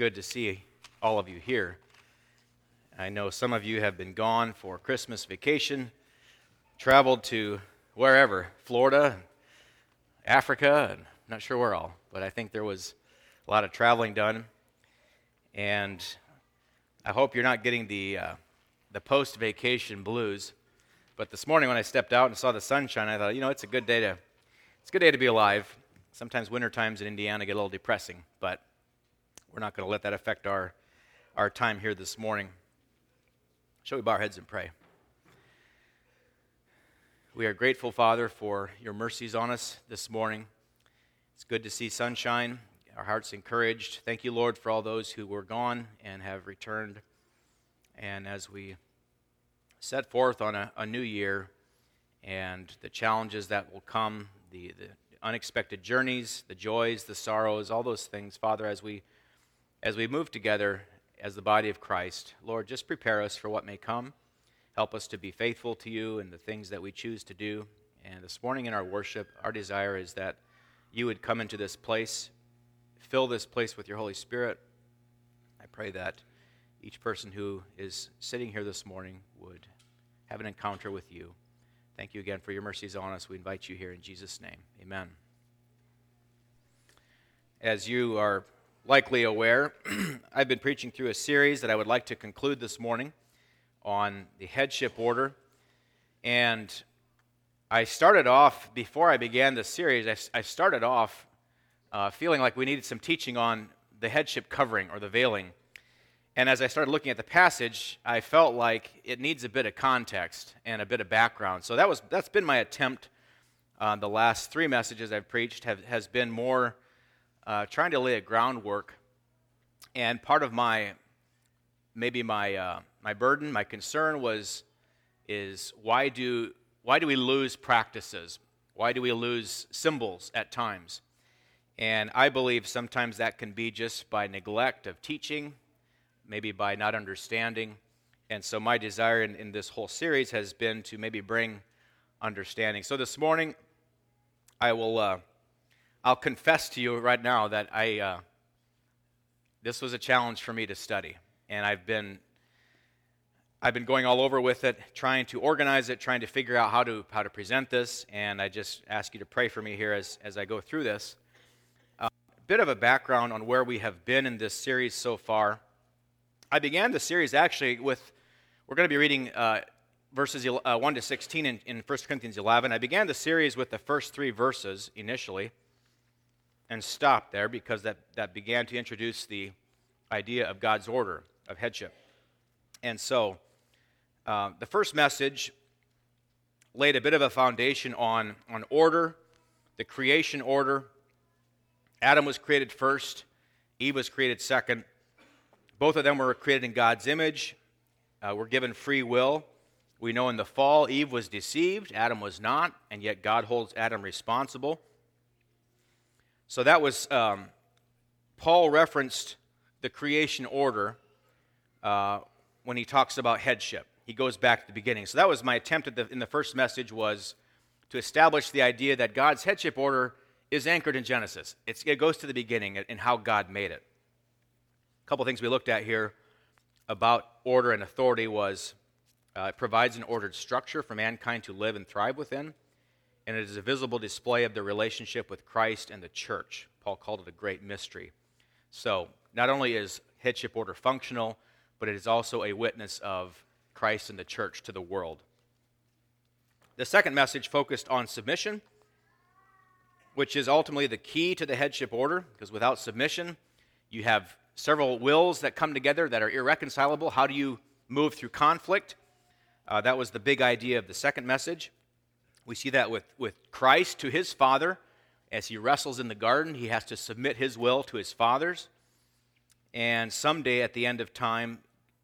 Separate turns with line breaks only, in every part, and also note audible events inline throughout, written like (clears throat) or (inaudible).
good to see all of you here. I know some of you have been gone for Christmas vacation, traveled to wherever, Florida, Africa, and not sure where all, but I think there was a lot of traveling done. And I hope you're not getting the, uh, the post vacation blues. But this morning when I stepped out and saw the sunshine, I thought, you know, it's a good day to, it's a good day to be alive. Sometimes winter times in Indiana get a little depressing, but we're not going to let that affect our, our time here this morning. Shall we bow our heads and pray? We are grateful, Father, for your mercies on us this morning. It's good to see sunshine, our hearts encouraged. Thank you, Lord, for all those who were gone and have returned. And as we set forth on a, a new year and the challenges that will come, the, the unexpected journeys, the joys, the sorrows, all those things, Father, as we as we move together as the body of Christ, Lord, just prepare us for what may come. Help us to be faithful to you and the things that we choose to do. And this morning in our worship, our desire is that you would come into this place, fill this place with your Holy Spirit. I pray that each person who is sitting here this morning would have an encounter with you. Thank you again for your mercies on us. We invite you here in Jesus' name. Amen. As you are likely aware, (clears throat) I've been preaching through a series that I would like to conclude this morning on the headship order. And I started off, before I began the series, I, I started off uh, feeling like we needed some teaching on the headship covering or the veiling. And as I started looking at the passage, I felt like it needs a bit of context and a bit of background. So that was, that's been my attempt. Uh, the last three messages I've preached have, has been more uh, trying to lay a groundwork. And part of my, maybe my, uh, my burden, my concern was, is why do, why do we lose practices? Why do we lose symbols at times? And I believe sometimes that can be just by neglect of teaching, maybe by not understanding. And so my desire in, in this whole series has been to maybe bring understanding. So this morning, I will uh, I'll confess to you right now that I, uh, this was a challenge for me to study. And I've been, I've been going all over with it, trying to organize it, trying to figure out how to, how to present this. And I just ask you to pray for me here as, as I go through this. A uh, bit of a background on where we have been in this series so far. I began the series actually with, we're going to be reading uh, verses uh, 1 to 16 in, in 1 Corinthians 11. I began the series with the first three verses initially and stopped there because that, that began to introduce the idea of God's order of headship. And so uh, the first message laid a bit of a foundation on, on order, the creation order. Adam was created first, Eve was created second. Both of them were created in God's image, uh, were given free will. We know in the fall, Eve was deceived, Adam was not, and yet God holds Adam responsible. So that was, um, Paul referenced the creation order uh, when he talks about headship. He goes back to the beginning. So that was my attempt the, in the first message was to establish the idea that God's headship order is anchored in Genesis. It's, it goes to the beginning and how God made it. A couple things we looked at here about order and authority was uh, it provides an ordered structure for mankind to live and thrive within and it is a visible display of the relationship with Christ and the church. Paul called it a great mystery. So, not only is headship order functional, but it is also a witness of Christ and the church to the world. The second message focused on submission, which is ultimately the key to the headship order, because without submission, you have several wills that come together that are irreconcilable. How do you move through conflict? Uh, that was the big idea of the second message. We see that with, with Christ to his Father. As he wrestles in the garden, he has to submit his will to his Father's. And someday at the end of time,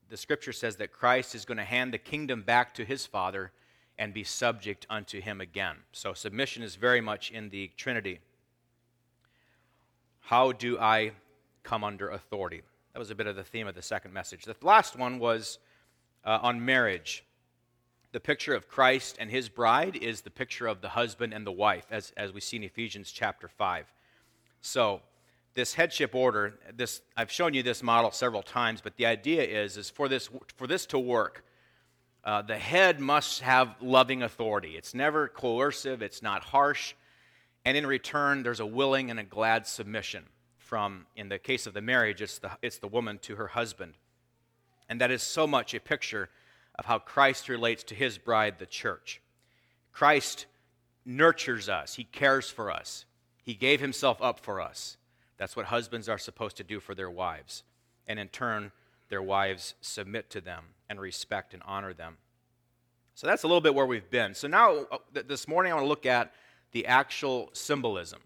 the scripture says that Christ is going to hand the kingdom back to his Father and be subject unto him again. So submission is very much in the Trinity. How do I come under authority? That was a bit of the theme of the second message. The last one was uh, on marriage the picture of Christ and his bride is the picture of the husband and the wife, as, as we see in Ephesians chapter 5. So, this headship order, this, I've shown you this model several times, but the idea is, is for, this, for this to work, uh, the head must have loving authority. It's never coercive, it's not harsh, and in return, there's a willing and a glad submission from, in the case of the marriage, it's the, it's the woman to her husband. And that is so much a picture of how Christ relates to his bride, the church. Christ nurtures us, he cares for us, he gave himself up for us. That's what husbands are supposed to do for their wives. And in turn, their wives submit to them and respect and honor them. So that's a little bit where we've been. So now, uh, this morning, I want to look at the actual symbolism.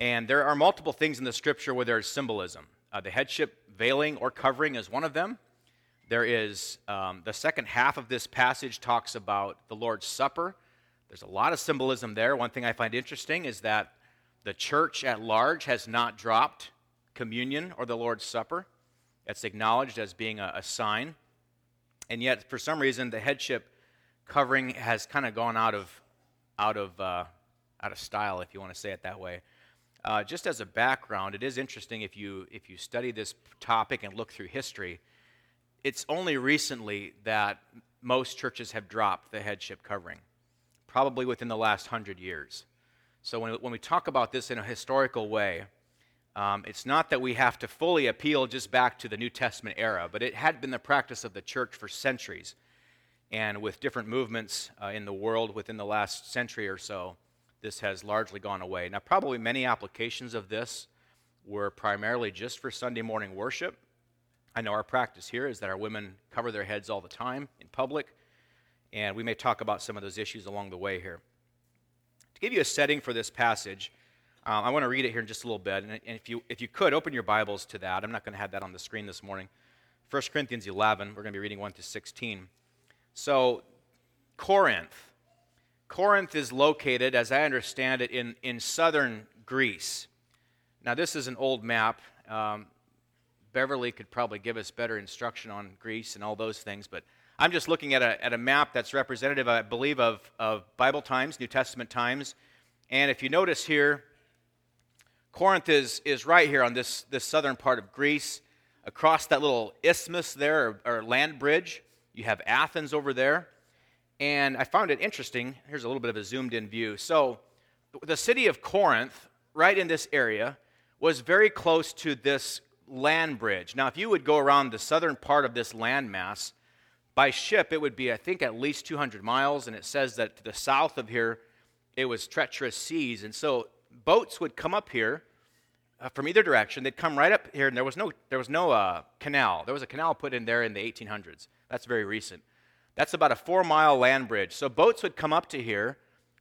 And there are multiple things in the scripture where there's symbolism. Uh, the headship veiling or covering is one of them. There is um, the second half of this passage talks about the Lord's Supper. There's a lot of symbolism there. One thing I find interesting is that the church at large has not dropped communion or the Lord's Supper. It's acknowledged as being a, a sign. And yet, for some reason, the headship covering has kind of gone out of, out, of, uh, out of style, if you want to say it that way. Uh, just as a background, it is interesting if you, if you study this topic and look through history, it's only recently that most churches have dropped the headship covering, probably within the last hundred years. So when, when we talk about this in a historical way, um, it's not that we have to fully appeal just back to the New Testament era, but it had been the practice of the church for centuries. And with different movements uh, in the world within the last century or so, this has largely gone away. Now, probably many applications of this were primarily just for Sunday morning worship. I know our practice here is that our women cover their heads all the time in public, and we may talk about some of those issues along the way here To give you a setting for this passage, um, I want to read it here in just a little bit. And, if, you, if you could, open your Bibles to that. I'm not going to have that on the screen this morning. 1 Corinthians 11, we're going to be reading 1 to 16. So, Corinth. Corinth is located, as I understand it, in, in southern Greece. Now, this is an old map. Um, Beverly could probably give us better instruction on Greece and all those things, but I'm just looking at a, at a map that's representative, I believe, of, of Bible times, New Testament times. And if you notice here, Corinth is, is right here on this, this southern part of Greece. Across that little isthmus there, or, or land bridge, you have Athens over there. And I found it interesting. Here's a little bit of a zoomed in view. So, the city of Corinth, right in this area, was very close to this land bridge. Now, if you would go around the southern part of this landmass, by ship, it would be, I think, at least 200 miles, and it says that to the south of here, it was treacherous seas. And so boats would come up here uh, from either direction. They'd come right up here, and there was no, there was no uh, canal. There was a canal put in there in the 1800s. That's very recent. That's about a four mile land bridge. So boats would come up to here.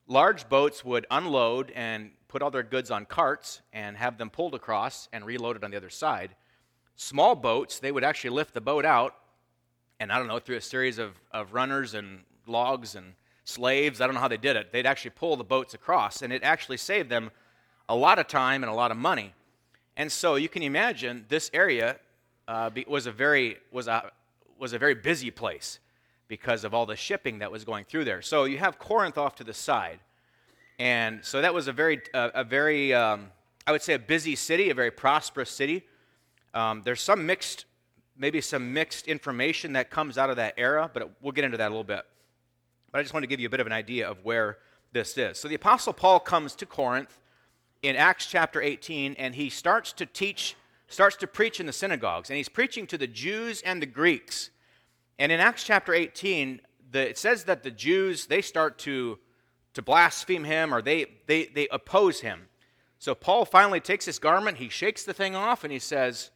Large boats would unload and put all their goods on carts and have them pulled across and reloaded on the other side. Small boats, they would actually lift the boat out and I don't know, through a series of, of runners and logs and slaves, I don't know how they did it, they'd actually pull the boats across, and it actually saved them a lot of time and a lot of money. And so you can imagine this area uh, was, a very, was, a, was a very busy place because of all the shipping that was going through there. So you have Corinth off to the side. And so that was a very, uh, a very um, I would say, a busy city, a very prosperous city. Um, there's some mixed maybe some mixed information that comes out of that era, but we'll get into that a little bit. But I just want to give you a bit of an idea of where this is. So the Apostle Paul comes to Corinth in Acts chapter 18, and he starts to teach, starts to preach in the synagogues, and he's preaching to the Jews and the Greeks. And in Acts chapter 18, the, it says that the Jews, they start to, to blaspheme him or they, they, they oppose him. So Paul finally takes his garment, he shakes the thing off, and he says,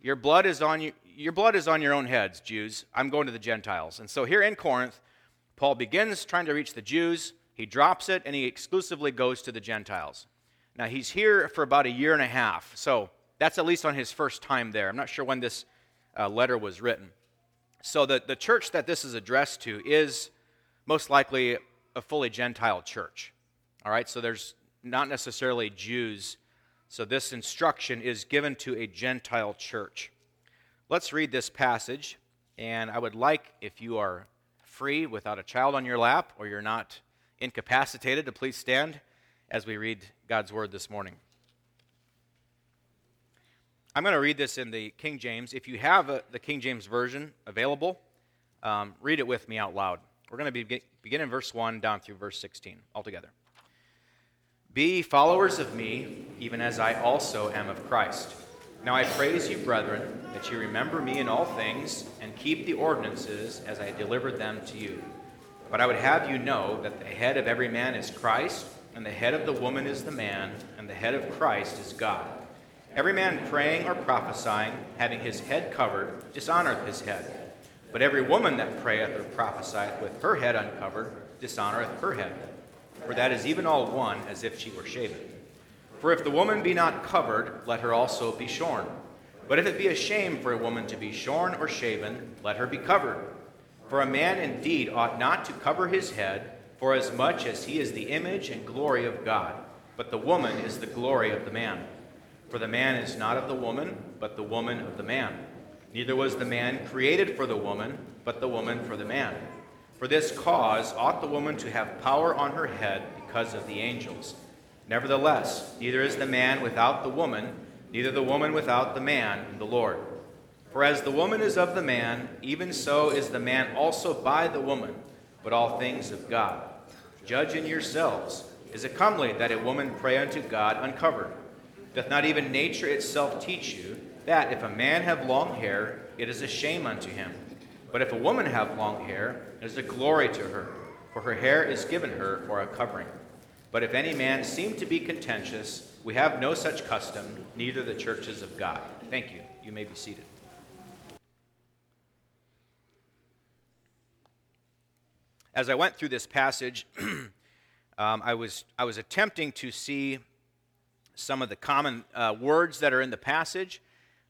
Your blood is on you, your blood is on your own heads, Jews. I'm going to the Gentiles. And so here in Corinth, Paul begins trying to reach the Jews. He drops it and he exclusively goes to the Gentiles. Now, he's here for about a year and a half. So that's at least on his first time there. I'm not sure when this uh, letter was written. So the, the church that this is addressed to is most likely a fully Gentile church. All right, so there's not necessarily Jews. So this instruction is given to a Gentile church. Let's read this passage, and I would like, if you are free without a child on your lap or you're not incapacitated, to please stand as we read God's word this morning. I'm going to read this in the King James. If you have a, the King James Version available, um, read it with me out loud. We're going to be, begin in verse 1 down through verse 16 altogether. Be followers of me, even as I also am of Christ. Now I praise you, brethren, that you remember me in all things and keep the ordinances as I delivered them to you. But I would have you know that the head of every man is Christ, and the head of the woman is the man, and the head of Christ is God. Every man praying or prophesying, having his head covered, dishonoreth his head. But every woman that prayeth or prophesieth with her head uncovered, dishonoreth her head. For that is even all one as if she were shaven. For if the woman be not covered, let her also be shorn. But if it be a shame for a woman to be shorn or shaven, let her be covered. For a man indeed ought not to cover his head, for as much as he is the image and glory of God, but the woman is the glory of the man. For the man is not of the woman, but the woman of the man. Neither was the man created for the woman, but the woman for the man. For this cause ought the woman to have power on her head because of the angels. Nevertheless, neither is the man without the woman, neither the woman without the man in the Lord. For as the woman is of the man, even so is the man also by the woman, but all things of God. Judge in yourselves. Is it comely that a woman pray unto God uncovered? Doth not even nature itself teach you that if a man have long hair, it is a shame unto him? But if a woman have long hair, it is a glory to her, for her hair is given her for a covering. But if any man seem to be contentious, we have no such custom, neither the churches of God. Thank you. You may be seated. As I went through this passage, (clears throat) um, I, was, I was attempting to see some of the common uh, words that are in the passage.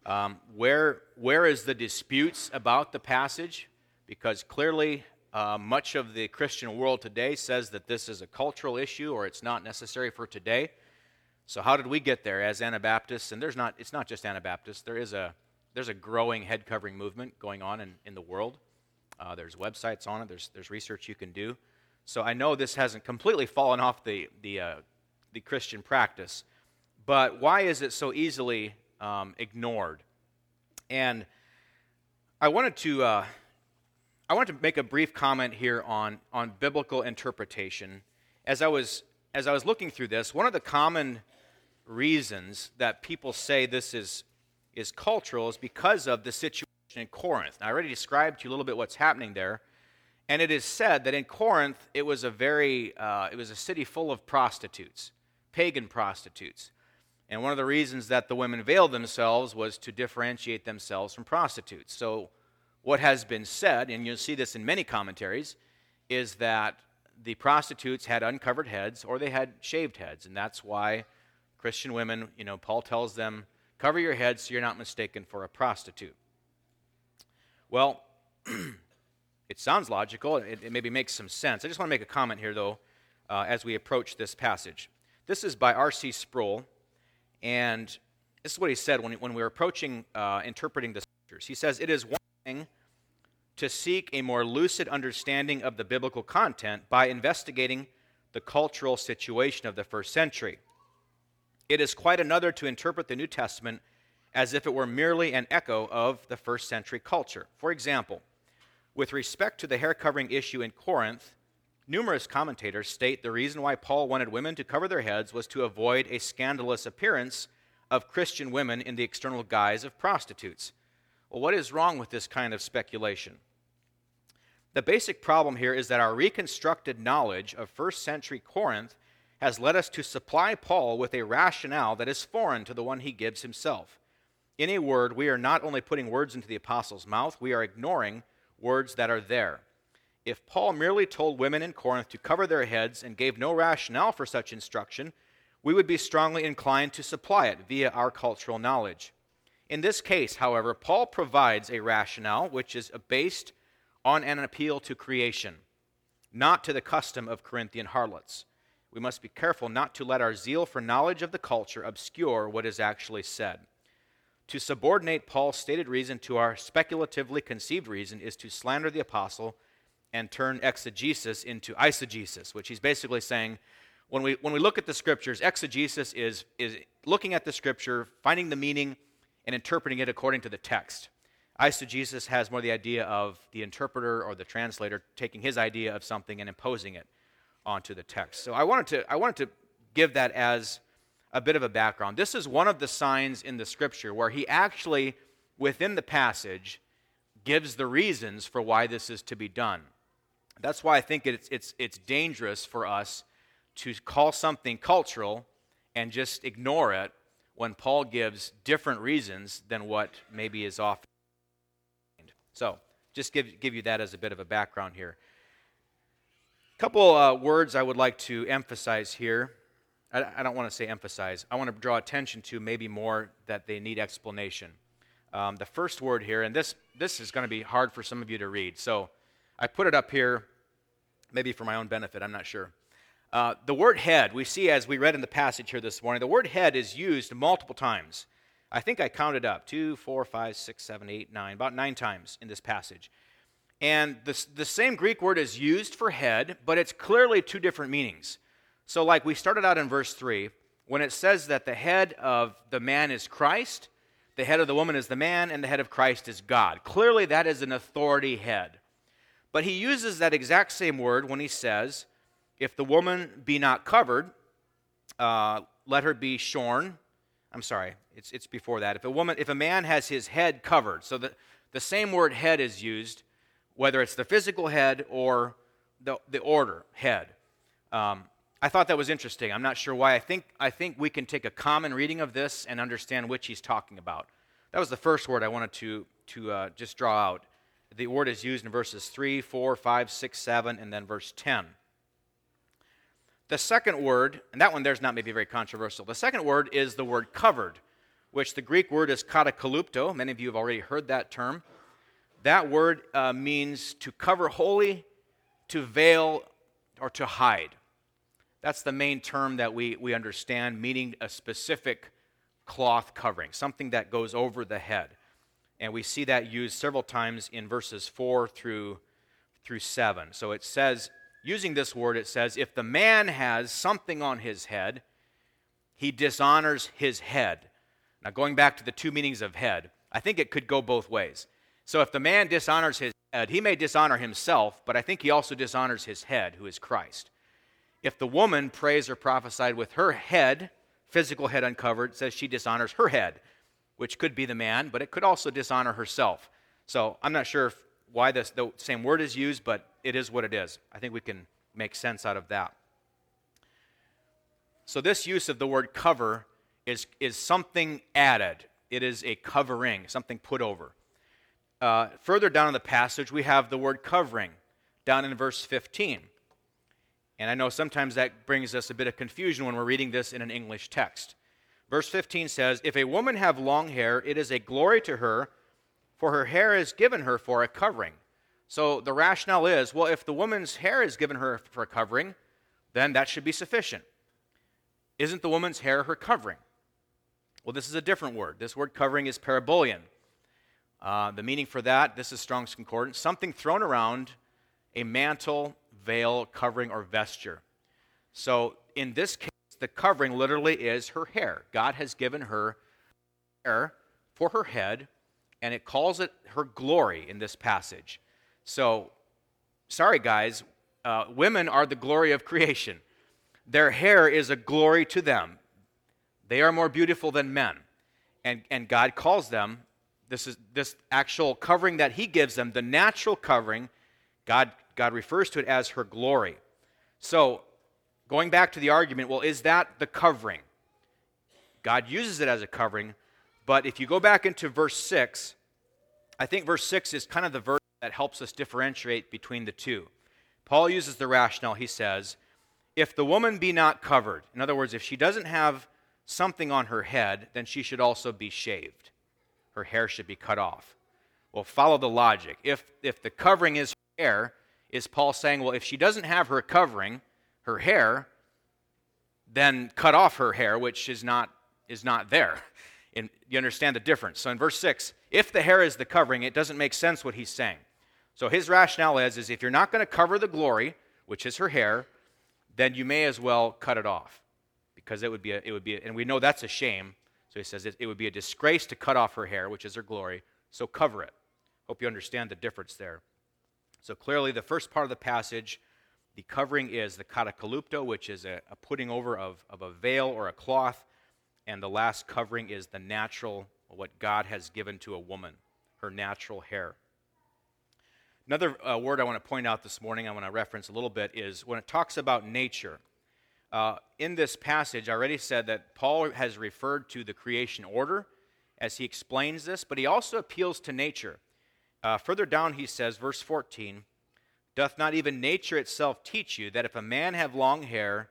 Um, where, where is the disputes about the passage? Because clearly, uh, much of the Christian world today says that this is a cultural issue or it's not necessary for today. So, how did we get there as Anabaptists? And there's not, it's not just Anabaptists, there is a, there's a growing head covering movement going on in, in the world. Uh, there's websites on it, there's, there's research you can do. So, I know this hasn't completely fallen off the, the, uh, the Christian practice. But why is it so easily um, ignored? And I wanted to uh, I wanted to make a brief comment here on on biblical interpretation. As I was as I was looking through this, one of the common reasons that people say this is is cultural is because of the situation in Corinth. Now, I already described to you a little bit what's happening there, and it is said that in Corinth it was a very uh, it was a city full of prostitutes, pagan prostitutes. And one of the reasons that the women veiled themselves was to differentiate themselves from prostitutes. So, what has been said, and you'll see this in many commentaries, is that the prostitutes had uncovered heads or they had shaved heads. And that's why Christian women, you know, Paul tells them, cover your head so you're not mistaken for a prostitute. Well, (clears throat) it sounds logical. It, it, maybe makes some sense. I just want to make a comment here, though, uh, as we approach this passage. This is by R.C. Sproul. And this is what he said when, when we were approaching uh, interpreting the scriptures. He says, It is one thing to seek a more lucid understanding of the biblical content by investigating the cultural situation of the first century. It is quite another to interpret the New Testament as if it were merely an echo of the first century culture. For example, with respect to the hair covering issue in Corinth, Numerous commentators state the reason why Paul wanted women to cover their heads was to avoid a scandalous appearance of Christian women in the external guise of prostitutes. Well, what is wrong with this kind of speculation? The basic problem here is that our reconstructed knowledge of first century Corinth has led us to supply Paul with a rationale that is foreign to the one he gives himself. In a word, we are not only putting words into the apostle's mouth, we are ignoring words that are there. If Paul merely told women in Corinth to cover their heads and gave no rationale for such instruction, we would be strongly inclined to supply it via our cultural knowledge. In this case, however, Paul provides a rationale which is based on an appeal to creation, not to the custom of Corinthian harlots. We must be careful not to let our zeal for knowledge of the culture obscure what is actually said. To subordinate Paul's stated reason to our speculatively conceived reason is to slander the apostle and turn exegesis into eisegesis, which he's basically saying when we, when we look at the scriptures, exegesis is, is looking at the scripture, finding the meaning and interpreting it according to the text. Eisegesis has more the idea of the interpreter or the translator taking his idea of something and imposing it onto the text. So I wanted to, I wanted to give that as a bit of a background. This is one of the signs in the scripture where he actually, within the passage, gives the reasons for why this is to be done. That's why I think it's, it's, it's dangerous for us to call something cultural and just ignore it when Paul gives different reasons than what maybe is often. So, just give, give you that as a bit of a background here. A couple uh, words I would like to emphasize here. I, I don't want to say emphasize, I want to draw attention to maybe more that they need explanation. Um, the first word here, and this, this is going to be hard for some of you to read, so I put it up here maybe for my own benefit, I'm not sure. Uh, the word head, we see as we read in the passage here this morning, the word head is used multiple times. I think I counted up two, four, five, six, seven, eight, nine, about nine times in this passage. And the, the same Greek word is used for head, but it's clearly two different meanings. So, like we started out in verse 3, when it says that the head of the man is Christ, the head of the woman is the man, and the head of Christ is God. Clearly, that is an authority head. But he uses that exact same word when he says, If the woman be not covered, uh, let her be shorn. I'm sorry, it's, it's before that. If a woman, if a man has his head covered, so the, the same word head is used, whether it's the physical head or the, the order head. Um, I thought that was interesting. I'm not sure why. I think, I think we can take a common reading of this and understand which he's talking about. That was the first word I wanted to, to uh, just draw out. The word is used in verses 3, 4, 5, 6, 7, and then verse 10. The second word, and that one there's not maybe very controversial. The second word is the word covered, which the Greek word is katakalupto. Many of you have already heard that term. That word uh, means to cover wholly, to veil, or to hide. That's the main term that we, we understand, meaning a specific cloth covering, something that goes over the head. And we see that used several times in verses 4 through, through 7. So it says, using this word, it says, if the man has something on his head, he dishonors his head. Now, going back to the two meanings of head, I think it could go both ways. So if the man dishonors his head, he may dishonor himself, but I think he also dishonors his head, who is Christ. If the woman prays or prophesied with her head, physical head uncovered, says she dishonors her head, which could be the man, but it could also dishonor herself. So I'm not sure why this, the same word is used, but it is what it is. I think we can make sense out of that. So this use of the word cover is, is something added. It is a covering, something put over. Uh, further down in the passage, we have the word covering down in verse 15. And I know sometimes that brings us a bit of confusion when we're reading this in an English text. Verse 15 says, If a woman have long hair, it is a glory to her, for her hair is given her for a covering. So the rationale is well, if the woman's hair is given her for a covering, then that should be sufficient. Isn't the woman's hair her covering? Well, this is a different word. This word covering is parabolion. Uh, the meaning for that, this is Strong's Concordance, something thrown around a mantle, veil, covering, or vesture. So in this case, the covering literally is her hair. God has given her hair for her head, and it calls it her glory in this passage. So, sorry guys, uh, women are the glory of creation. Their hair is a glory to them. They are more beautiful than men. And, and God calls them this is this actual covering that he gives them, the natural covering, God, God refers to it as her glory. So, going back to the argument, well, is that the covering? God uses it as a covering, but if you go back into verse 6, I think verse 6 is kind of the verse that helps us differentiate between the two. Paul uses the rationale, he says, if the woman be not covered, in other words, if she doesn't have something on her head, then she should also be shaved her hair should be cut off. Well, follow the logic. If, if the covering is hair, is Paul saying, well, if she doesn't have her covering, her hair, then cut off her hair, which is not, is not there. And you understand the difference. So in verse 6, if the hair is the covering, it doesn't make sense what he's saying. So his rationale is, is if you're not going to cover the glory, which is her hair, then you may as well cut it off because it would be a, it would be a, and we know that's a shame So he says it, it would be a disgrace to cut off her hair, which is her glory, so cover it. Hope you understand the difference there. So clearly, the first part of the passage, the covering is the katakalupto, which is a, a putting over of, of a veil or a cloth. And the last covering is the natural, what God has given to a woman, her natural hair. Another uh, word I want to point out this morning, I want to reference a little bit, is when it talks about nature. Uh, in this passage, I already said that Paul has referred to the creation order as he explains this, but he also appeals to nature. Uh, further down, he says, verse 14, Doth not even nature itself teach you that if a man have long hair,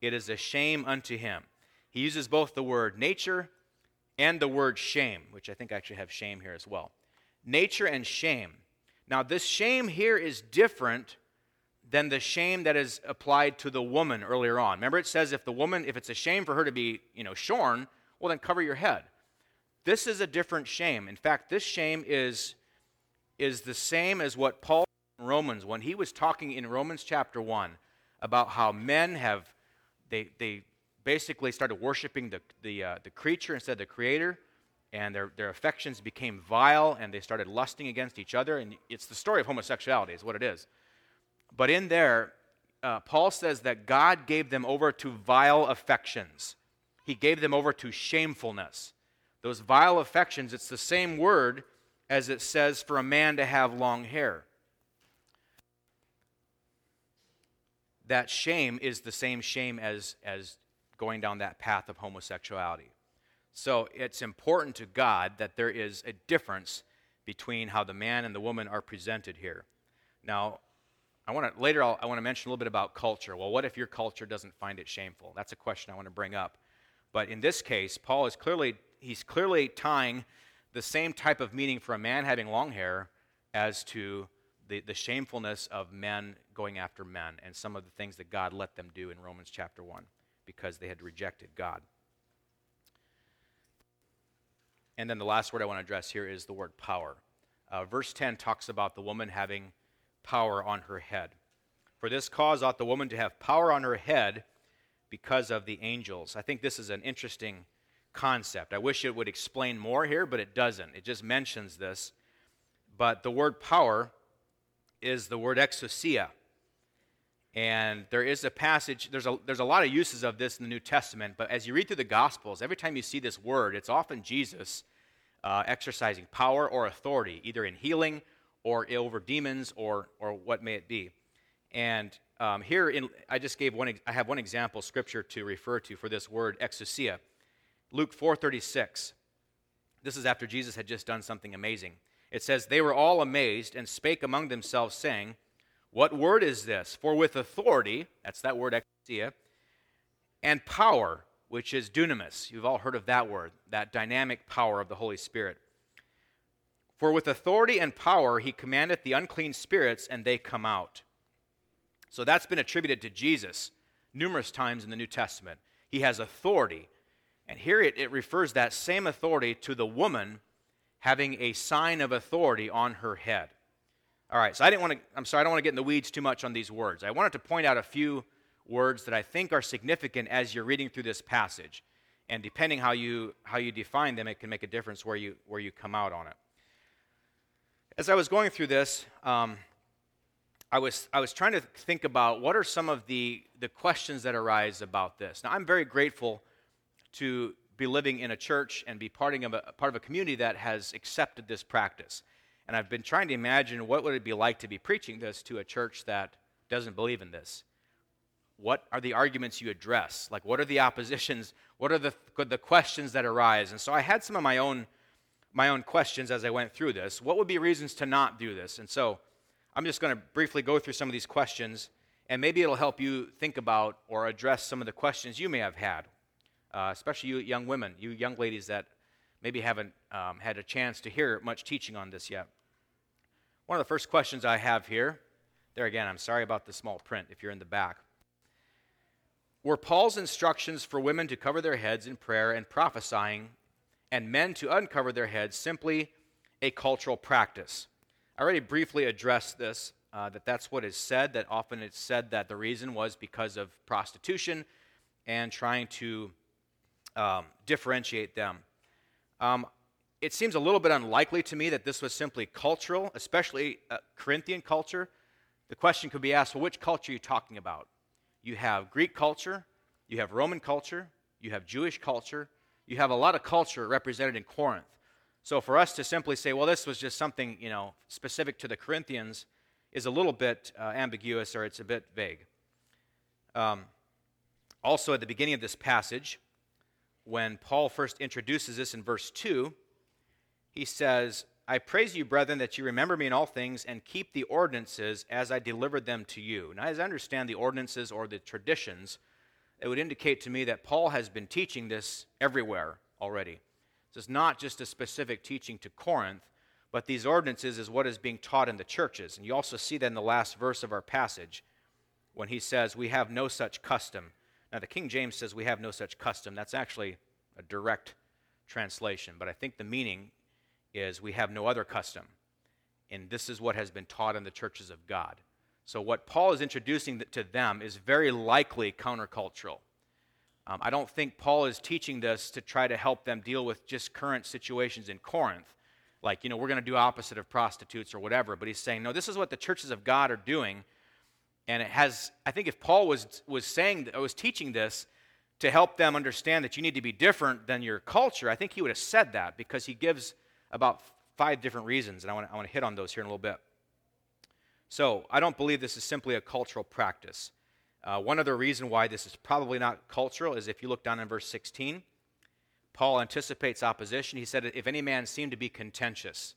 it is a shame unto him? He uses both the word nature and the word shame, which I think I actually have shame here as well. Nature and shame. Now, this shame here is different than the shame that is applied to the woman earlier on. Remember, it says if the woman, if it's a shame for her to be, you know, shorn, well, then cover your head. This is a different shame. In fact, this shame is, is the same as what Paul Romans, when he was talking in Romans chapter 1 about how men have, they, they basically started worshiping the, the, uh, the creature instead of the creator and their, their affections became vile and they started lusting against each other. And it's the story of homosexuality, is what it is. But in there, uh, Paul says that God gave them over to vile affections, he gave them over to shamefulness. Those vile affections, it's the same word as it says for a man to have long hair. That shame is the same shame as, as going down that path of homosexuality. So it's important to God that there is a difference between how the man and the woman are presented here. Now, I want to later I'll, I want to mention a little bit about culture. Well, what if your culture doesn't find it shameful? That's a question I want to bring up. But in this case, Paul is clearly he's clearly tying the same type of meaning for a man having long hair as to the, the shamefulness of men going after men and some of the things that God let them do in Romans chapter 1 because they had rejected God. And then the last word I want to address here is the word power. Uh, verse 10 talks about the woman having power on her head. For this cause ought the woman to have power on her head because of the angels. I think this is an interesting concept. I wish it would explain more here, but it doesn't. It just mentions this. But the word power is the word exousia. And there is a passage, there's a, there's a lot of uses of this in the New Testament, but as you read through the Gospels, every time you see this word, it's often Jesus uh, exercising power or authority, either in healing or over demons or, or what may it be. And um, here, in, I just gave one, I have one example scripture to refer to for this word, exousia. Luke 4.36. This is after Jesus had just done something amazing. It says, They were all amazed and spake among themselves, saying, what word is this? For with authority, that's that word exousia, and power, which is dunamis. You've all heard of that word, that dynamic power of the Holy Spirit. For with authority and power he commandeth the unclean spirits, and they come out. So that's been attributed to Jesus numerous times in the New Testament. He has authority. And here it, it refers that same authority to the woman having a sign of authority on her head. All right, so I didn't want to, I'm sorry, I don't want to get in the weeds too much on these words. I wanted to point out a few words that I think are significant as you're reading through this passage. And depending how you, how you define them, it can make a difference where you, where you come out on it. As I was going through this, um, I, was, I was trying to think about what are some of the, the questions that arise about this. Now, I'm very grateful to be living in a church and be part of a, part of a community that has accepted this practice. And I've been trying to imagine what would it be like to be preaching this to a church that doesn't believe in this. What are the arguments you address? Like, what are the oppositions? What are the, the questions that arise? And so I had some of my own, my own questions as I went through this. What would be reasons to not do this? And so I'm just going to briefly go through some of these questions, and maybe it'll help you think about or address some of the questions you may have had, uh, especially you young women, you young ladies that maybe haven't um, had a chance to hear much teaching on this yet. One of the first questions I have here, there again, I'm sorry about the small print if you're in the back. Were Paul's instructions for women to cover their heads in prayer and prophesying, and men to uncover their heads simply a cultural practice? I already briefly addressed this, uh, that that's what is said, that often it's said that the reason was because of prostitution and trying to um, differentiate them. Um, it seems a little bit unlikely to me that this was simply cultural, especially uh, Corinthian culture. The question could be asked well, which culture are you talking about? You have Greek culture, you have Roman culture, you have Jewish culture, you have a lot of culture represented in Corinth. So for us to simply say, well, this was just something, you know, specific to the Corinthians is a little bit uh, ambiguous or it's a bit vague. Um, also, at the beginning of this passage, when Paul first introduces this in verse 2, he says, I praise you, brethren, that you remember me in all things and keep the ordinances as I delivered them to you. Now, as I understand the ordinances or the traditions, it would indicate to me that Paul has been teaching this everywhere already. This is not just a specific teaching to Corinth, but these ordinances is what is being taught in the churches. And you also see that in the last verse of our passage when he says, We have no such custom. Now, the King James says we have no such custom. That's actually a direct translation, but I think the meaning is we have no other custom. And this is what has been taught in the churches of God. So, what Paul is introducing to them is very likely countercultural. Um, I don't think Paul is teaching this to try to help them deal with just current situations in Corinth. Like, you know, we're going to do opposite of prostitutes or whatever. But he's saying, no, this is what the churches of God are doing. And it has, I think if Paul was, was saying, I was teaching this to help them understand that you need to be different than your culture, I think he would have said that because he gives about five different reasons. And I want to, I hit on those here in a little bit. So I don't believe this is simply a cultural practice. Uh, one other reason why this is probably not cultural is if you look down in verse 16, Paul anticipates opposition. He said, If any man seem to be contentious.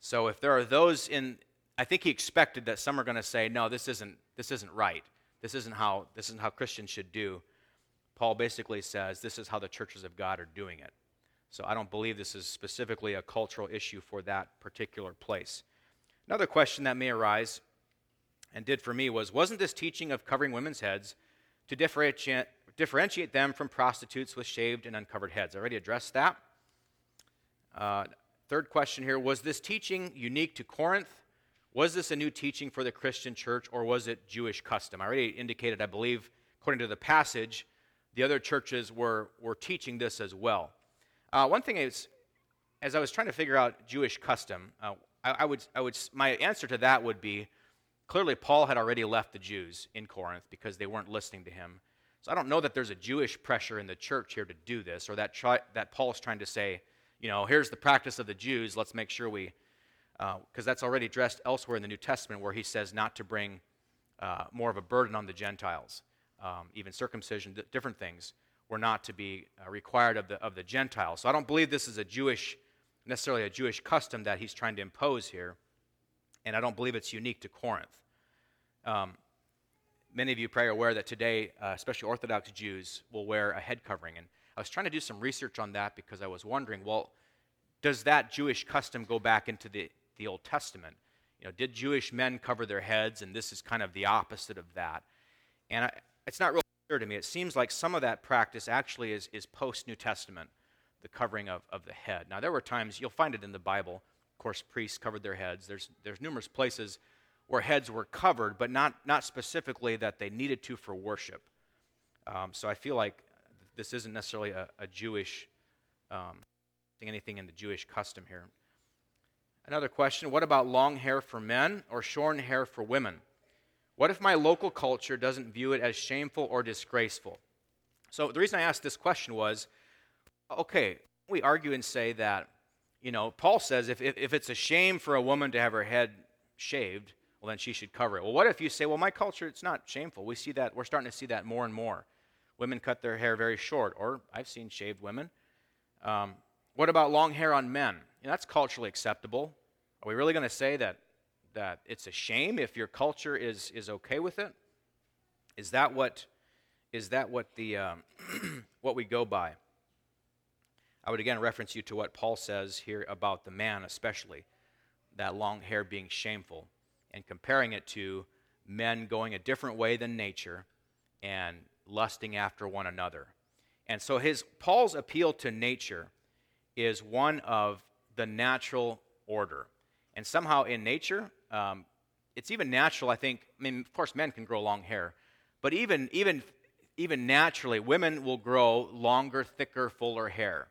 So if there are those in, I think he expected that some are going to say, No, this isn't, this isn't right. This isn't, how, this isn't how Christians should do. Paul basically says, This is how the churches of God are doing it. So I don't believe this is specifically a cultural issue for that particular place. Another question that may arise, and did for me, was wasn't this teaching of covering women's heads to differentiate, differentiate them from prostitutes with shaved and uncovered heads? I already addressed that. Uh, third question here was this teaching unique to Corinth? Was this a new teaching for the Christian church, or was it Jewish custom? I already indicated, I believe, according to the passage, the other churches were, were teaching this as well. Uh, one thing is, as I was trying to figure out Jewish custom, uh, I, I, would, I would, my answer to that would be clearly Paul had already left the Jews in Corinth because they weren't listening to him. So I don't know that there's a Jewish pressure in the church here to do this, or that, that Paul's trying to say, you know, here's the practice of the Jews, let's make sure we, because uh, that's already addressed elsewhere in the New Testament where he says not to bring uh, more of a burden on the Gentiles. Um, even circumcision, different things were not to be uh, required of the, of the Gentiles. So I don't believe this is a Jewish necessarily a Jewish custom that he's trying to impose here, and I don't believe it's unique to Corinth. Um, many of you probably are aware that today, uh, especially Orthodox Jews, will wear a head covering. And I was trying to do some research on that because I was wondering, well, does that Jewish custom go back into the, the Old Testament? You know, did Jewish men cover their heads? And this is kind of the opposite of that. And I, it's not really clear to me. It seems like some of that practice actually is, is post New Testament the covering of, of the head. Now, there were times, you'll find it in the Bible, of course, priests covered their heads. There's, there's numerous places where heads were covered, but not, not specifically that they needed to for worship. Um, so I feel like this isn't necessarily a, a Jewish, um, anything in the Jewish custom here. Another question what about long hair for men or shorn hair for women? What if my local culture doesn't view it as shameful or disgraceful? So the reason I asked this question was okay, we argue and say that, you know, Paul says if, if, if, it's a shame for a woman to have her head shaved, well, then she should cover it. Well, what if you say, well, my culture, it's not shameful? We see that, we're starting to see that more and more. Women cut their hair very short, or I've seen shaved women. Um, what about long hair on men? Know, that's culturally acceptable. Are we really going to say that, that it's a shame if your culture is, is okay with it? Is that what, is that what, the, um, (clears throat) what we go by? I would again reference you to what Paul says here about the man, especially, that long hair being shameful, and comparing it to men going a different way than nature and lusting after one another. And so his Paul's appeal to nature is one of the natural order. And somehow in nature, um, it's even natural, I think. I mean, of course, men can grow long hair, but even even even naturally, women will grow longer, thicker, fuller hair.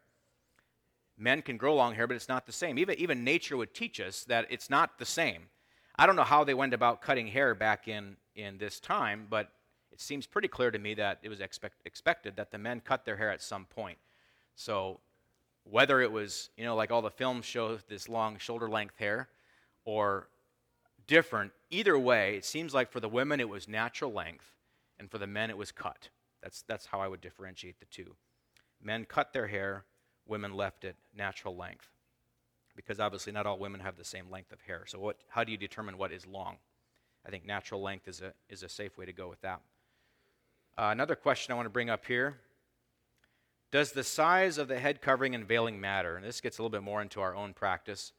Men can grow long hair, but it's not the same. Even, even nature would teach us that it's not the same. I don't know how they went about cutting hair back in, in this time, but it seems pretty clear to me that it was expect, expected that the men cut their hair at some point. So whether it was, you know, like all the films show this long shoulder length hair or different, either way, it seems like for the women it was natural length and for the men it was cut. That's, that's how I would differentiate the two. Men cut their hair, women left it natural length. Because obviously not all women have the same length of hair. So what, how do you determine what is long? I think natural length is a, is a safe way to go with that. Uh, another question I want to bring up here does the size of the head covering and veiling matter? And this gets a little bit more into our own practice.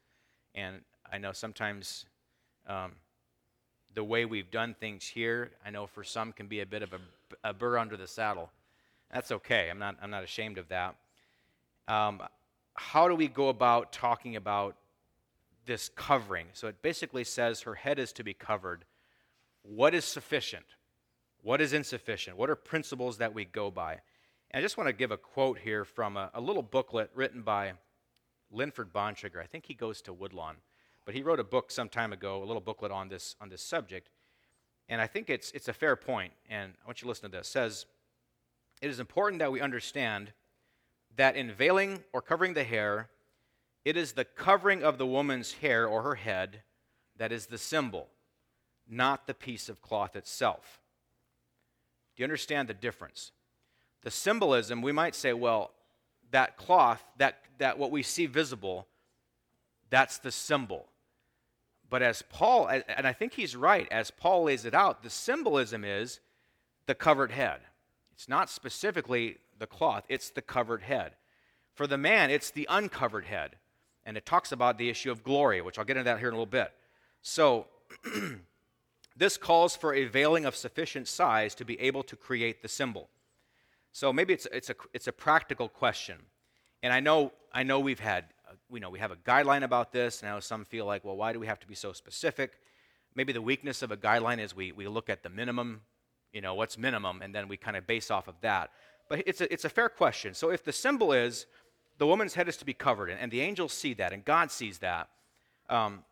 And I know sometimes um, the way we've done things here, I know for some can be a bit of a, a burr under the saddle. That's okay. I'm not, I'm not ashamed of that. Um, how do we go about talking about this covering? So it basically says her head is to be covered. What is sufficient? What is insufficient? What are principles that we go by? And I just want to give a quote here from a, a little booklet written by Linford Bontrager. I think he goes to Woodlawn, but he wrote a book some time ago, a little booklet on this on this subject. And I think it's it's a fair point, and I want you to listen to this. It says it is important that we understand that in veiling or covering the hair, it is the covering of the woman's hair or her head that is the symbol, not the piece of cloth itself. Do you understand the difference? The symbolism, we might say, well, that cloth, that, that what we see visible, that's the symbol. But as Paul, and I think he's right, as Paul lays it out, the symbolism is the covered head. It's not specifically the cloth, it's the covered head. For the man, it's the uncovered head. And it talks about the issue of glory, which I'll get into that here in a little bit. So, (clears throat) this calls for a veiling of sufficient size to be able to create the symbol. So maybe it's, it's, a, it's a practical question. And I know, I know we've had, uh, we know we have a guideline about this. Now some feel like, well, why do we have to be so specific? Maybe the weakness of a guideline is we, we look at the minimum, you know, what's minimum, and then we kind of base off of that. But it's a, it's a fair question. So if the symbol is the woman's head is to be covered, and, and the angels see that, and God sees that, um,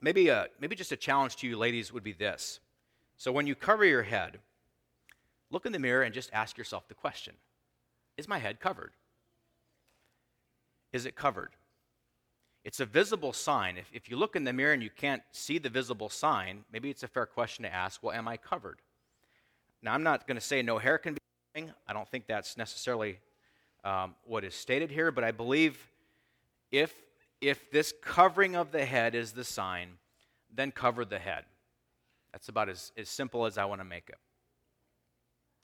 maybe, a, maybe just a challenge to you ladies would be this. So when you cover your head, look in the mirror and just ask yourself the question Is my head covered? Is it covered? It's a visible sign. If, if you look in the mirror and you can't see the visible sign, maybe it's a fair question to ask well, am I covered? Now, I'm not going to say no hair can be. I don't think that's necessarily um, what is stated here, but I believe if, if this covering of the head is the sign, then cover the head. That's about as, as simple as I want to make it.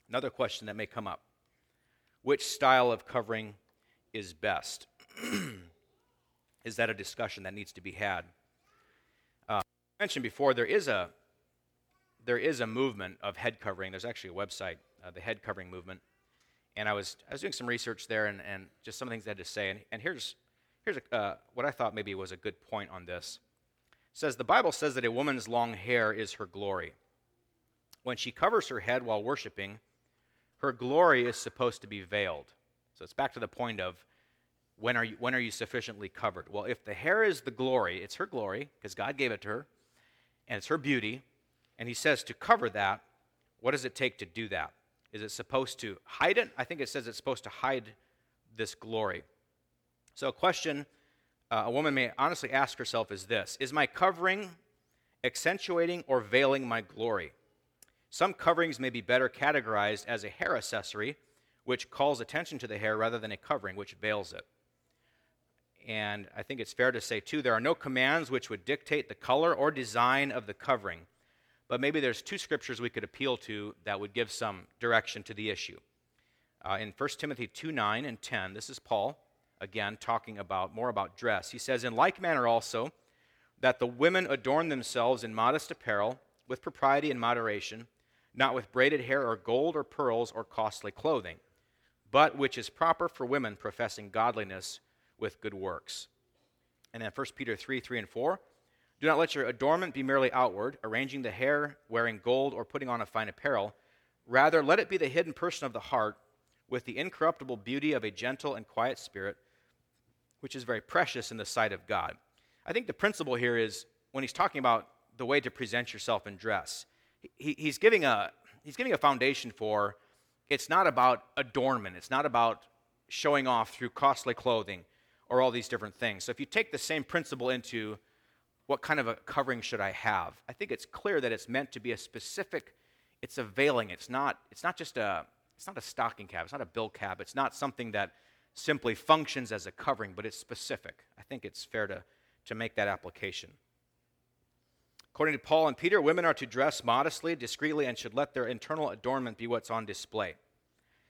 Another question that may come up Which style of covering is best? (clears throat) is that a discussion that needs to be had? Uh, I mentioned before, there is a there is a movement of head covering. There's actually a website, uh, the head covering movement. And I was, I was doing some research there and, and just some things I had to say. And, and here's, here's a, uh, what I thought maybe was a good point on this. It says, The Bible says that a woman's long hair is her glory. When she covers her head while worshiping, her glory is supposed to be veiled. So it's back to the point of when are you, when are you sufficiently covered? Well, if the hair is the glory, it's her glory, because God gave it to her, and it's her beauty, and He says to cover that, what does it take to do that? Is it supposed to hide it? I think it says it's supposed to hide this glory. So, a question uh, a woman may honestly ask herself is this Is my covering accentuating or veiling my glory? Some coverings may be better categorized as a hair accessory, which calls attention to the hair rather than a covering, which veils it. And I think it's fair to say, too, there are no commands which would dictate the color or design of the covering. But maybe there's two scriptures we could appeal to that would give some direction to the issue. Uh, in 1 Timothy 2 9 and 10, this is Paul, again, talking about more about dress. He says, In like manner also, that the women adorn themselves in modest apparel, with propriety and moderation not with braided hair or gold or pearls or costly clothing, but which is proper for women professing godliness with good works. And then 1 Peter 3 3 and 4. Do not let your adornment be merely outward, arranging the hair, wearing gold, or putting on a fine apparel. Rather, let it be the hidden person of the heart with the incorruptible beauty of a gentle and quiet spirit, which is very precious in the sight of God. I think the principle here is when he's talking about the way to present yourself in dress, he, he's, giving a, he's giving a foundation for it's not about adornment, it's not about showing off through costly clothing or all these different things. So if you take the same principle into what kind of a covering should I have, I think it's clear that it's meant to be a specific, it's a veiling. It's not, it's not just a, it's not a stocking cap, it's not a bill cap, it's not something that simply functions as a covering, but it's specific. I think it's fair to, to make that application. According to Paul and Peter, women are to dress modestly, discreetly, and should let their internal adornment be what's on display.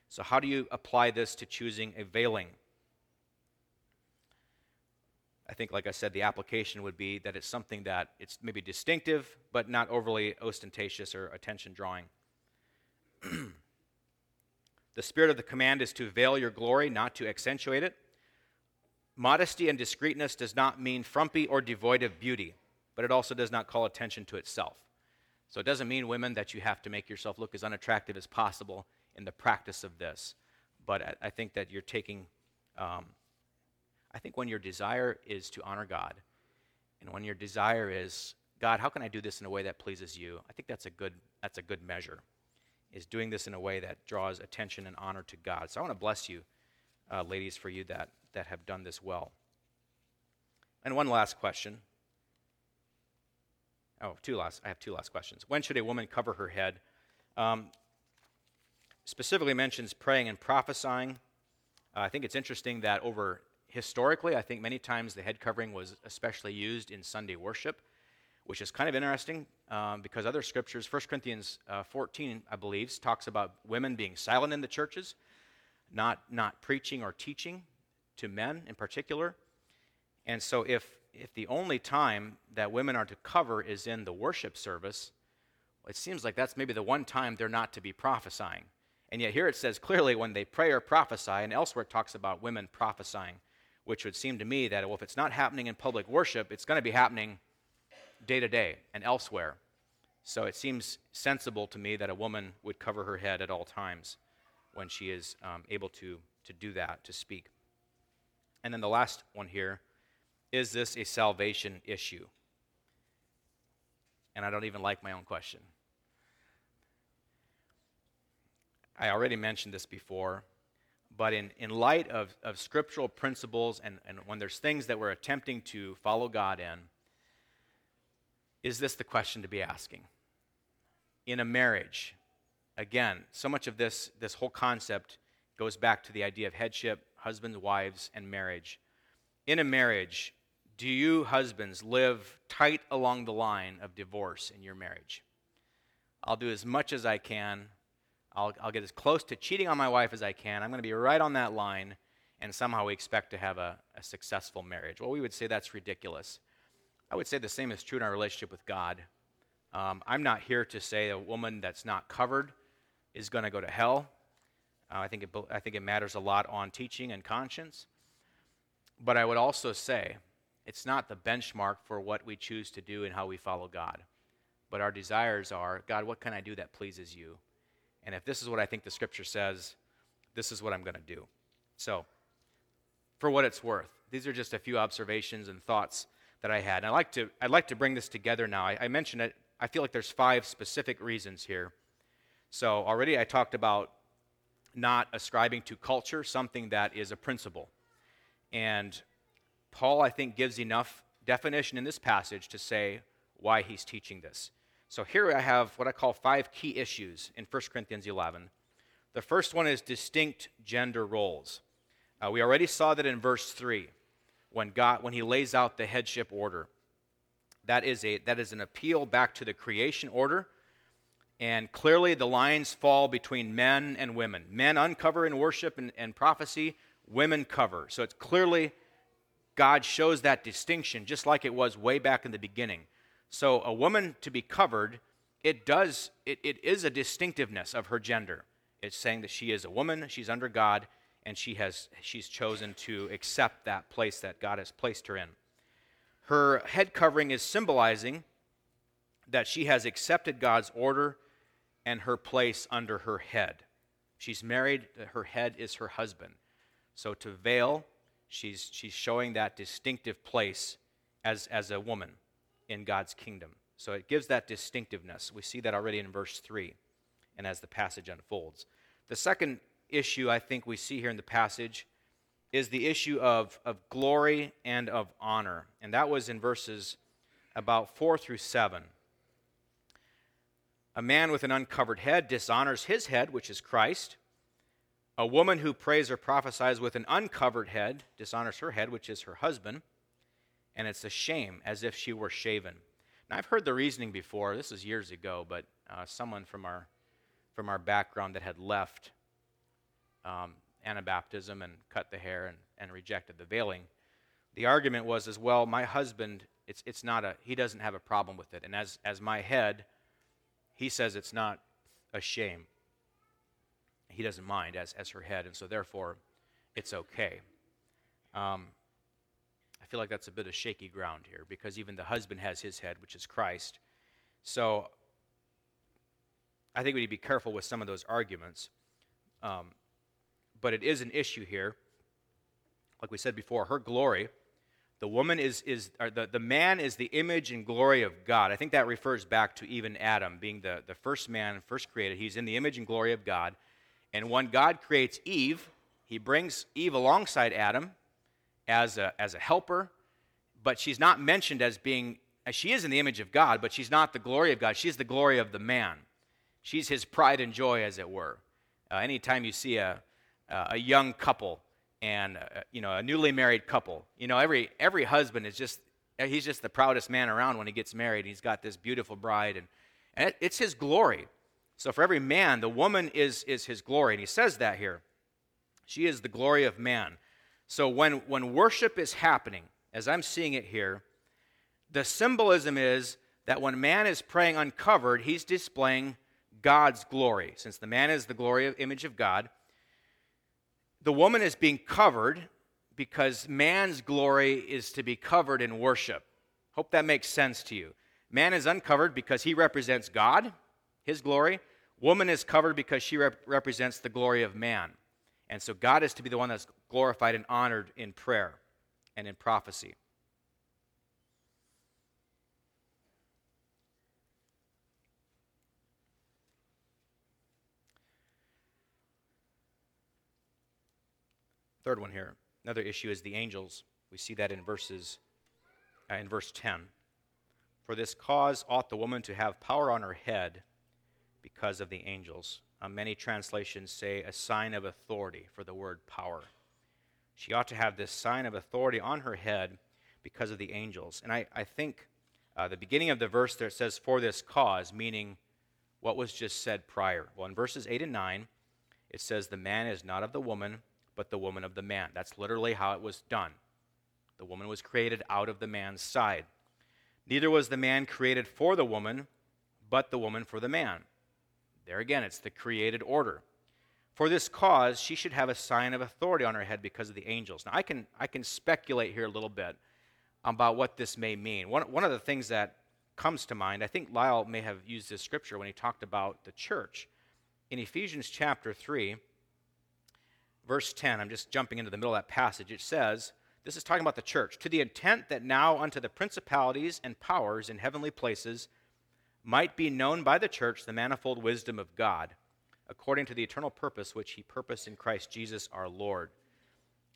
So, how do you apply this to choosing a veiling? I think, like I said, the application would be that it's something that it's maybe distinctive, but not overly ostentatious or attention drawing. (clears throat) the spirit of the command is to veil your glory, not to accentuate it. Modesty and discreetness does not mean frumpy or devoid of beauty, but it also does not call attention to itself. So it doesn't mean, women, that you have to make yourself look as unattractive as possible in the practice of this. But I, think that you're taking um, I think when your desire is to honor God, and when your desire is, God, how can I do this in a way that pleases you? I think that's a good, that's a good measure, is doing this in a way that draws attention and honor to God. So I want to bless you, uh, ladies, for you that, that have done this well. And one last question. Oh, two last. I have two last questions. When should a woman cover her head? Um, specifically mentions praying and prophesying. Uh, I think it's interesting that over historically, I think many times the head covering was especially used in Sunday worship, which is kind of interesting um, because other scriptures, 1 Corinthians uh, 14, I believe, talks about women being silent in the churches, not, not preaching or teaching to men in particular. And so, if, if the only time that women are to cover is in the worship service, it seems like that's maybe the one time they're not to be prophesying. And yet, here it says clearly when they pray or prophesy, and elsewhere it talks about women prophesying which would seem to me that well, if it's not happening in public worship, it's going to be happening day to day and elsewhere. So it seems sensible to me that a woman would cover her head at all times when she is um, able to, to do that, to speak. And then the last one here is this a salvation issue? And I don't even like my own question. I already mentioned this before, but in, in light of, of scriptural principles and, and when there's things that we're attempting to follow God in, is this the question to be asking? In a marriage, again, so much of this, this whole concept goes back to the idea of headship, husbands, wives, and marriage. In a marriage, do you husbands live tight along the line of divorce in your marriage? I'll do as much as I can I'll, I'll get as close to cheating on my wife as I can. I'm going to be right on that line, and somehow we expect to have a, a successful marriage. Well, we would say that's ridiculous. I would say the same is true in our relationship with God. Um, I'm not here to say a woman that's not covered is going to go to hell. Uh, I, think it, I think it matters a lot on teaching and conscience. But I would also say it's not the benchmark for what we choose to do and how we follow God. But our desires are God, what can I do that pleases you? And if this is what I think the scripture says, this is what I'm going to do. So, for what it's worth, these are just a few observations and thoughts that I had. And I like to, I'd like to bring this together now. I, I mentioned it. I feel like there's five specific reasons here. So, already I talked about not ascribing to culture something that is a principle. And Paul, I think, gives enough definition in this passage to say why he's teaching this. So here I have what I call five key issues in 1 Corinthians 11. The first one is distinct gender roles. Uh, we already saw that in verse 3 when, God, when he lays out the headship order. That is, a, that is an appeal back to the creation order. And clearly the lines fall between men and women. Men uncover in worship and, and prophecy, women cover. So it's clearly God shows that distinction, just like it was way back in the beginning. So a woman to be covered, it does, it, it is a distinctiveness of her gender. It's saying that she is a woman, she's under God, and she has, she's chosen to accept that place that God has placed her in. Her head covering is symbolizing that she has accepted God's order and her place under her head. She's married, her head is her husband. So to veil, she's, she's showing that distinctive place as, as a woman in God's kingdom. So it gives that distinctiveness. We see that already in verse 3 and as the passage unfolds. The second issue I think we see here in the passage is the issue of, of glory and of honor. And that was in verses about 4 through 7. A man with an uncovered head dishonors his head, which is Christ. A woman who prays or prophesies with an uncovered head dishonors her head, which is her husband. And it's a shame, as if she were shaven. Now, I've heard the reasoning before. This is years ago, but uh, someone from our, from our background that had left um, Anabaptism and cut the hair and, and rejected the veiling. The argument was as well, my husband, it's, it's not a, he doesn't have a problem with it. And as, as my head, he says it's not a shame. He doesn't mind as, as her head, and so therefore it's okay. Um, I feel like that's a bit of shaky ground here because even the husband has his head, which is Christ. So I think we need to be careful with some of those arguments. Um, but it is an issue here. Like we said before, her glory. The woman is, is the, the man is the image and glory of God. I think that refers back to even Adam being the, the first man, first created. He's in the image and glory of God. And when God creates Eve, he brings Eve alongside Adam as a, as a helper, but she's not mentioned as being, as she is in the image of God, but she's not the glory of God. She's the glory of the man. She's his pride and joy, as it were. Uh, anytime you see a, a young couple and uh, you know a newly married couple, you know every every husband is just he's just the proudest man around when he gets married. He's got this beautiful bride, and, and it, it's his glory. So for every man, the woman is is his glory, and he says that here. She is the glory of man. So when, when worship is happening, as I'm seeing it here, the symbolism is that when man is praying uncovered, he's displaying God's glory. Since the man is the glory of, image of God, the woman is being covered because man's glory is to be covered in worship. Hope that makes sense to you. Man is uncovered because he represents God, his glory. Woman is covered because she rep- represents the glory of man. And so God is to be the one that's glorified and honored in prayer and in prophecy. Third one here. Another issue is the angels. We see that in verses uh, in verse 10. For this cause ought the woman to have power on her head because of the angels. Uh, many translations say a sign of authority for the word power. She ought to have this sign of authority on her head because of the angels. And I, I think uh, the beginning of the verse there says, for this cause, meaning what was just said prior. Well, in verses 8 and 9, it says, the man is not of the woman, but the woman of the man. That's literally how it was done. The woman was created out of the man's side. Neither was the man created for the woman, but the woman for the man. There again, it's the created order. For this cause, she should have a sign of authority on her head because of the angels. Now, I can, I can speculate here a little bit about what this may mean. One, one of the things that comes to mind, I think Lyle may have used this scripture when he talked about the church. In Ephesians chapter 3, verse 10, I'm just jumping into the middle of that passage, it says, This is talking about the church, to the intent that now unto the principalities and powers in heavenly places might be known by the church the manifold wisdom of God, according to the eternal purpose which he purposed in Christ Jesus our Lord.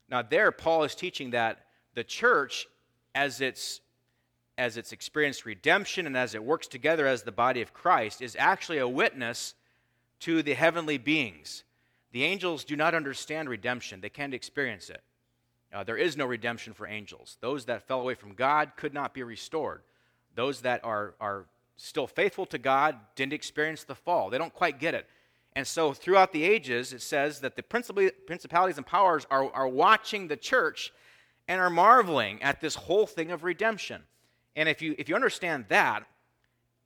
Now, there, Paul is teaching that the church, as it's as it's experienced redemption and as it works together as the body of Christ, is actually a witness to the heavenly beings. The angels do not understand redemption, they can't experience it. Uh, there is no redemption for angels. Those that fell away from God could not be restored. Those that are, are still faithful to God, didn't experience the fall. They don't quite get it. And so throughout the ages, it says that the principalities and powers are, are watching the church and are marveling at this whole thing of redemption. And if you, if you understand that,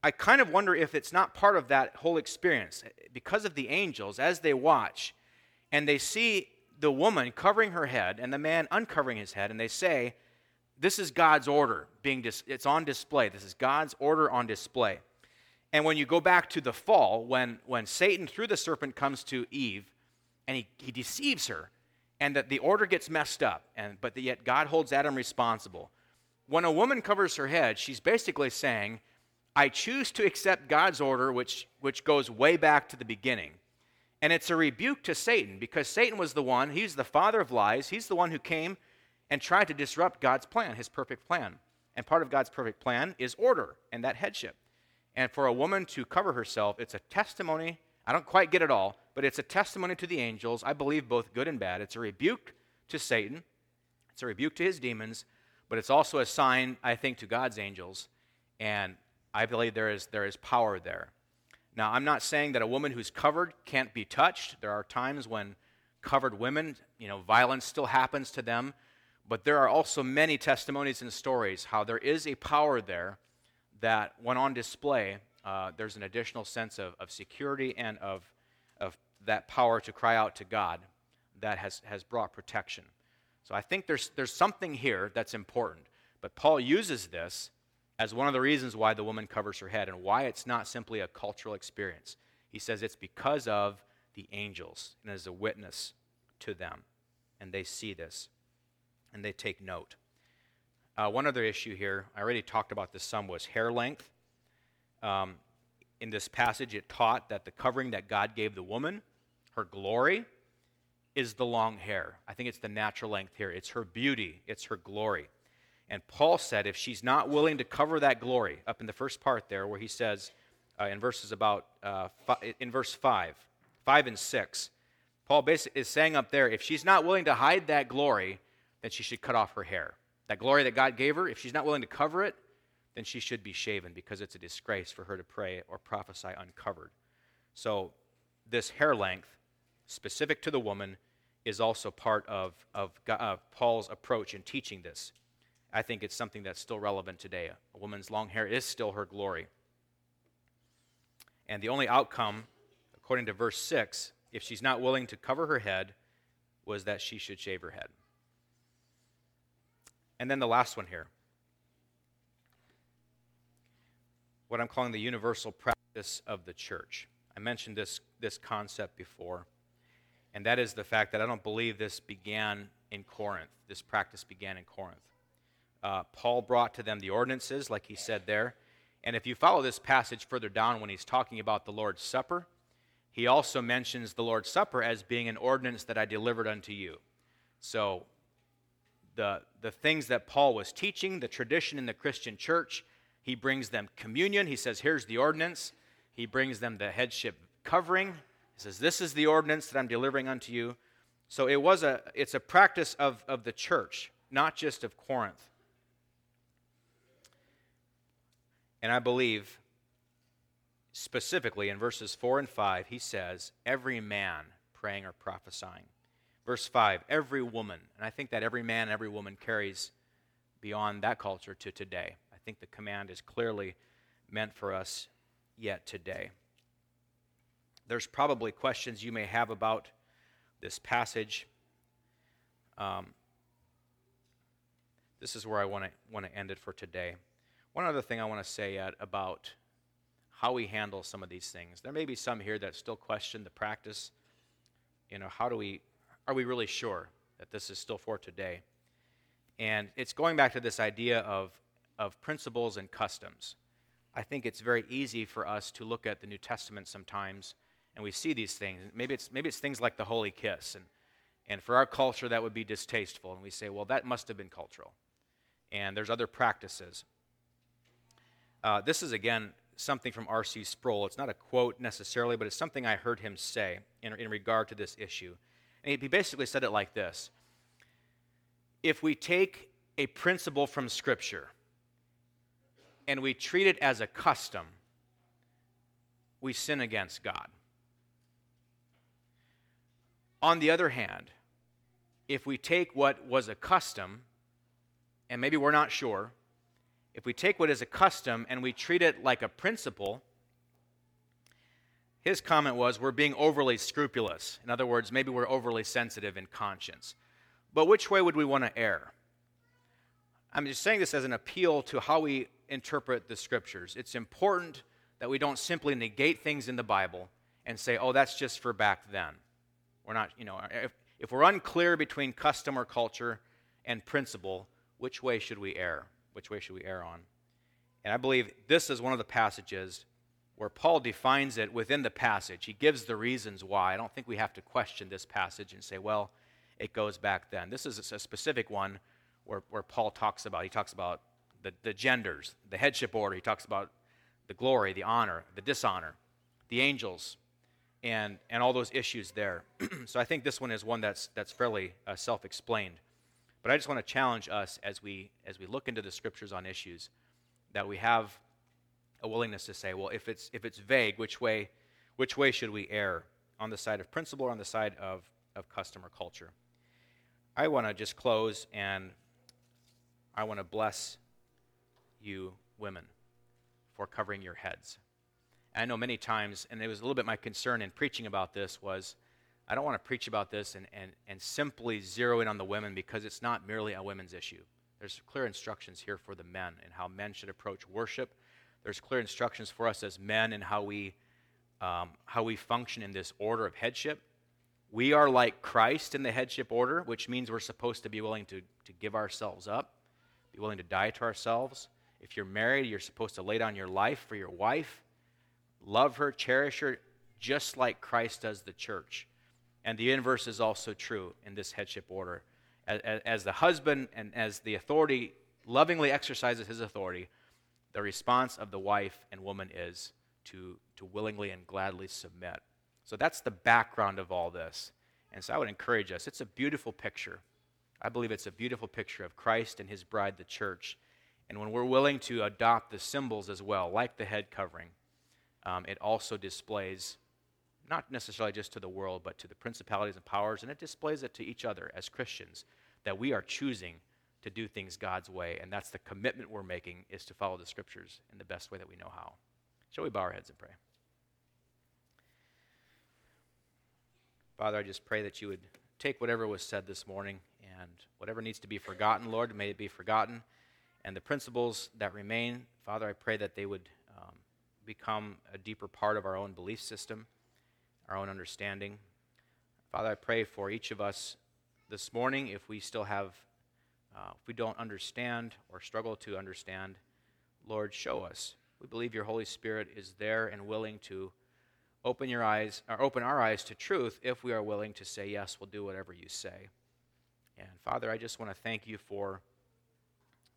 I kind of wonder if it's not part of that whole experience. Because of the angels, as they watch and they see the woman covering her head and the man uncovering his head, and they say, this is God's order being dis- it's on display. This is God's order on display. And when you go back to the fall, when, when Satan through the serpent comes to Eve and he, he deceives her, and that the order gets messed up, and, but yet God holds Adam responsible. When a woman covers her head, she's basically saying, I choose to accept God's order, which, which goes way back to the beginning. And it's a rebuke to Satan because Satan was the one, he's the father of lies. He's the one who came and tried to disrupt God's plan, his perfect plan. And part of God's perfect plan is order and that headship. And for a woman to cover herself, it's a testimony. I don't quite get it all, but it's a testimony to the angels. I believe both good and bad. It's a rebuke to Satan, it's a rebuke to his demons, but it's also a sign, I think, to God's angels. And I believe there is, there is power there. Now, I'm not saying that a woman who's covered can't be touched. There are times when covered women, you know, violence still happens to them. But there are also many testimonies and stories how there is a power there that, when on display, uh, there's an additional sense of, of security and of, of that power to cry out to God that has, has brought protection. So I think there's, there's something here that's important. But Paul uses this as one of the reasons why the woman covers her head and why it's not simply a cultural experience. He says it's because of the angels and as a witness to them. And they see this and they take note. Uh, one other issue here, I already talked about this some, was hair length. Um, in this passage, it taught that the covering that God gave the woman, her glory, is the long hair. I think it's the natural length here. It's her beauty, it's her glory. And Paul said if she's not willing to cover that glory, up in the first part there, where he says uh, in verses about, uh, fi- in verse 5, 5 and 6, Paul is saying up there if she's not willing to hide that glory, then she should cut off her hair. That glory that God gave her, if she's not willing to cover it, then she should be shaven because it's a disgrace for her to pray or prophesy uncovered. So, this hair length, specific to the woman, is also part of, of, of uh, Paul's approach in teaching this. I think it's something that's still relevant today. A woman's long hair is still her glory. And the only outcome, according to verse 6, if she's not willing to cover her head, was that she should shave her head. And then the last one here what I'm calling the universal practice of the church. I mentioned this, this concept before, and that is the fact that I don't believe this began in Corinth. This practice began in Corinth. Uh, Paul brought to them the ordinances, like he said there. And if you follow this passage further down when he's talking about the Lord's Supper, he also mentions the Lord's Supper as being an ordinance that I delivered unto you. So, the, the things that Paul was teaching, the tradition in the Christian church, he brings them communion. He says, Here's the ordinance. He brings them the headship covering. He says, This is the ordinance that I'm delivering unto you. So it was a, it's a practice of, of the church, not just of Corinth. And I believe specifically in verses 4 and 5, he says, every man praying or prophesying. Verse 5, every woman. And I think that every man and every woman carries beyond that culture to today. I think the command is clearly meant for us yet today. There's probably questions you may have about this passage. Um, this is where I want to want to end it for today. One other thing I want to say yet about how we handle some of these things. There may be some here that still question the practice. You know, how do we, are we really sure that this is still for today? And it's going back to this idea of, of principles and customs. I think it's very easy for us to look at the New Testament sometimes and we see these things. Maybe it's, maybe it's things like the holy kiss. And, and for our culture, that would be distasteful. And we say, well, that must have been cultural. And there's other practices. Uh, this is, again, something from R.C. Sproul. It's not a quote necessarily, but it's something I heard him say in, in regard to this issue. And he basically said it like this If we take a principle from Scripture and we treat it as a custom, we sin against God. On the other hand, if we take what was a custom, and maybe we're not sure, if we take what is a custom and we treat it like a principle, his comment was we're being overly scrupulous. In other words, maybe we're overly sensitive in conscience. But which way would we want to err? I'm just saying this as an appeal to how we interpret the scriptures. It's important that we don't simply negate things in the Bible and say, oh, that's just for back then. We're not, you know, if, if we're unclear between custom or culture and principle, which way should we err? Which way should we err on? And I believe this is one of the passages where Paul defines it within the passage. He gives the reasons why. I don't think we have to question this passage and say, well, it goes back then. This is a specific one where, where Paul talks about. He talks about the, the genders, the headship order. He talks about the glory, the honor, the dishonor, the angels, and, and all those issues there. (clears throat) so I think this one is one that's, that's fairly uh, self explained. But I just want to challenge us as we, as we look into the scriptures on issues that we have a willingness to say, well, if it's, if it's vague, which way, which way should we err? On the side of principle or on the side of, of customer culture? I want to just close and I want to bless you, women, for covering your heads. I know many times, and it was a little bit my concern in preaching about this, was I don't want to preach about this and, and, and simply zero in on the women because it's not merely a women's issue. There's clear instructions here for the men and how men should approach worship. There's clear instructions for us as men and how we, um, how we function in this order of headship. We are like Christ in the headship order, which means we're supposed to be willing to, to give ourselves up, be willing to die to ourselves. If you're married, you're supposed to lay down your life for your wife, love her, cherish her, just like Christ does the church. And the inverse is also true in this headship order. As, as, the husband and as the authority lovingly exercises his authority, the response of the wife and woman is to, to willingly and gladly submit. So that's the background of all this. And so I would encourage us. It's a beautiful picture. I believe it's a beautiful picture of Christ and his bride, the church. And when we're willing to adopt the symbols as well, like the head covering, um, it also displays not necessarily just to the world, but to the principalities and powers, and it displays it to each other as Christians that we are choosing to do things God's way, and that's the commitment we're making is to follow the scriptures in the best way that we know how. Shall we bow our heads and pray? Father, I just pray that you would take whatever was said this morning and whatever needs to be forgotten, Lord, may it be forgotten. And the principles that remain, Father, I pray that they would um, become a deeper part of our own belief system our own understanding. Father, I pray for each of us this morning if we still have, uh, if we don't understand or struggle to understand, Lord, show us. We believe your Holy Spirit is there and willing to open your eyes or open our eyes to truth if we are willing to say yes, we'll do whatever you say. And Father, I just want to thank you for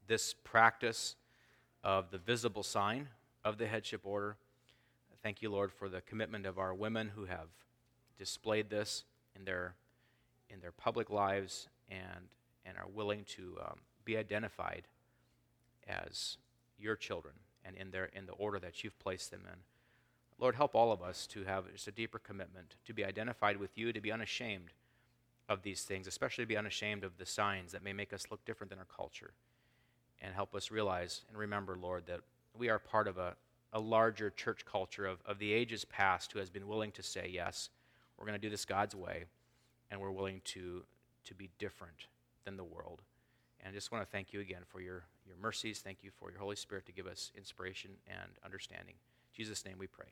this practice of the visible sign of the headship order. Thank you, Lord, for the commitment of our women who have displayed this in their, in their public lives and, and are willing to um, be identified as your children and in, their, in the order that you've placed them in. Lord, help all of us to have just a deeper commitment, to be identified with you, to be unashamed of these things, especially to be unashamed of the signs that may make us look different than our culture. And help us realize and remember, Lord, that we are part of a, a larger church culture of, of the ages past who has been willing to say, yes, we're going to do this God's way, and we're willing to, to be different than the world. And I just want to thank you again for your, your mercies. Thank you for your Holy Spirit to give us inspiration and understanding. In Jesus' name we pray.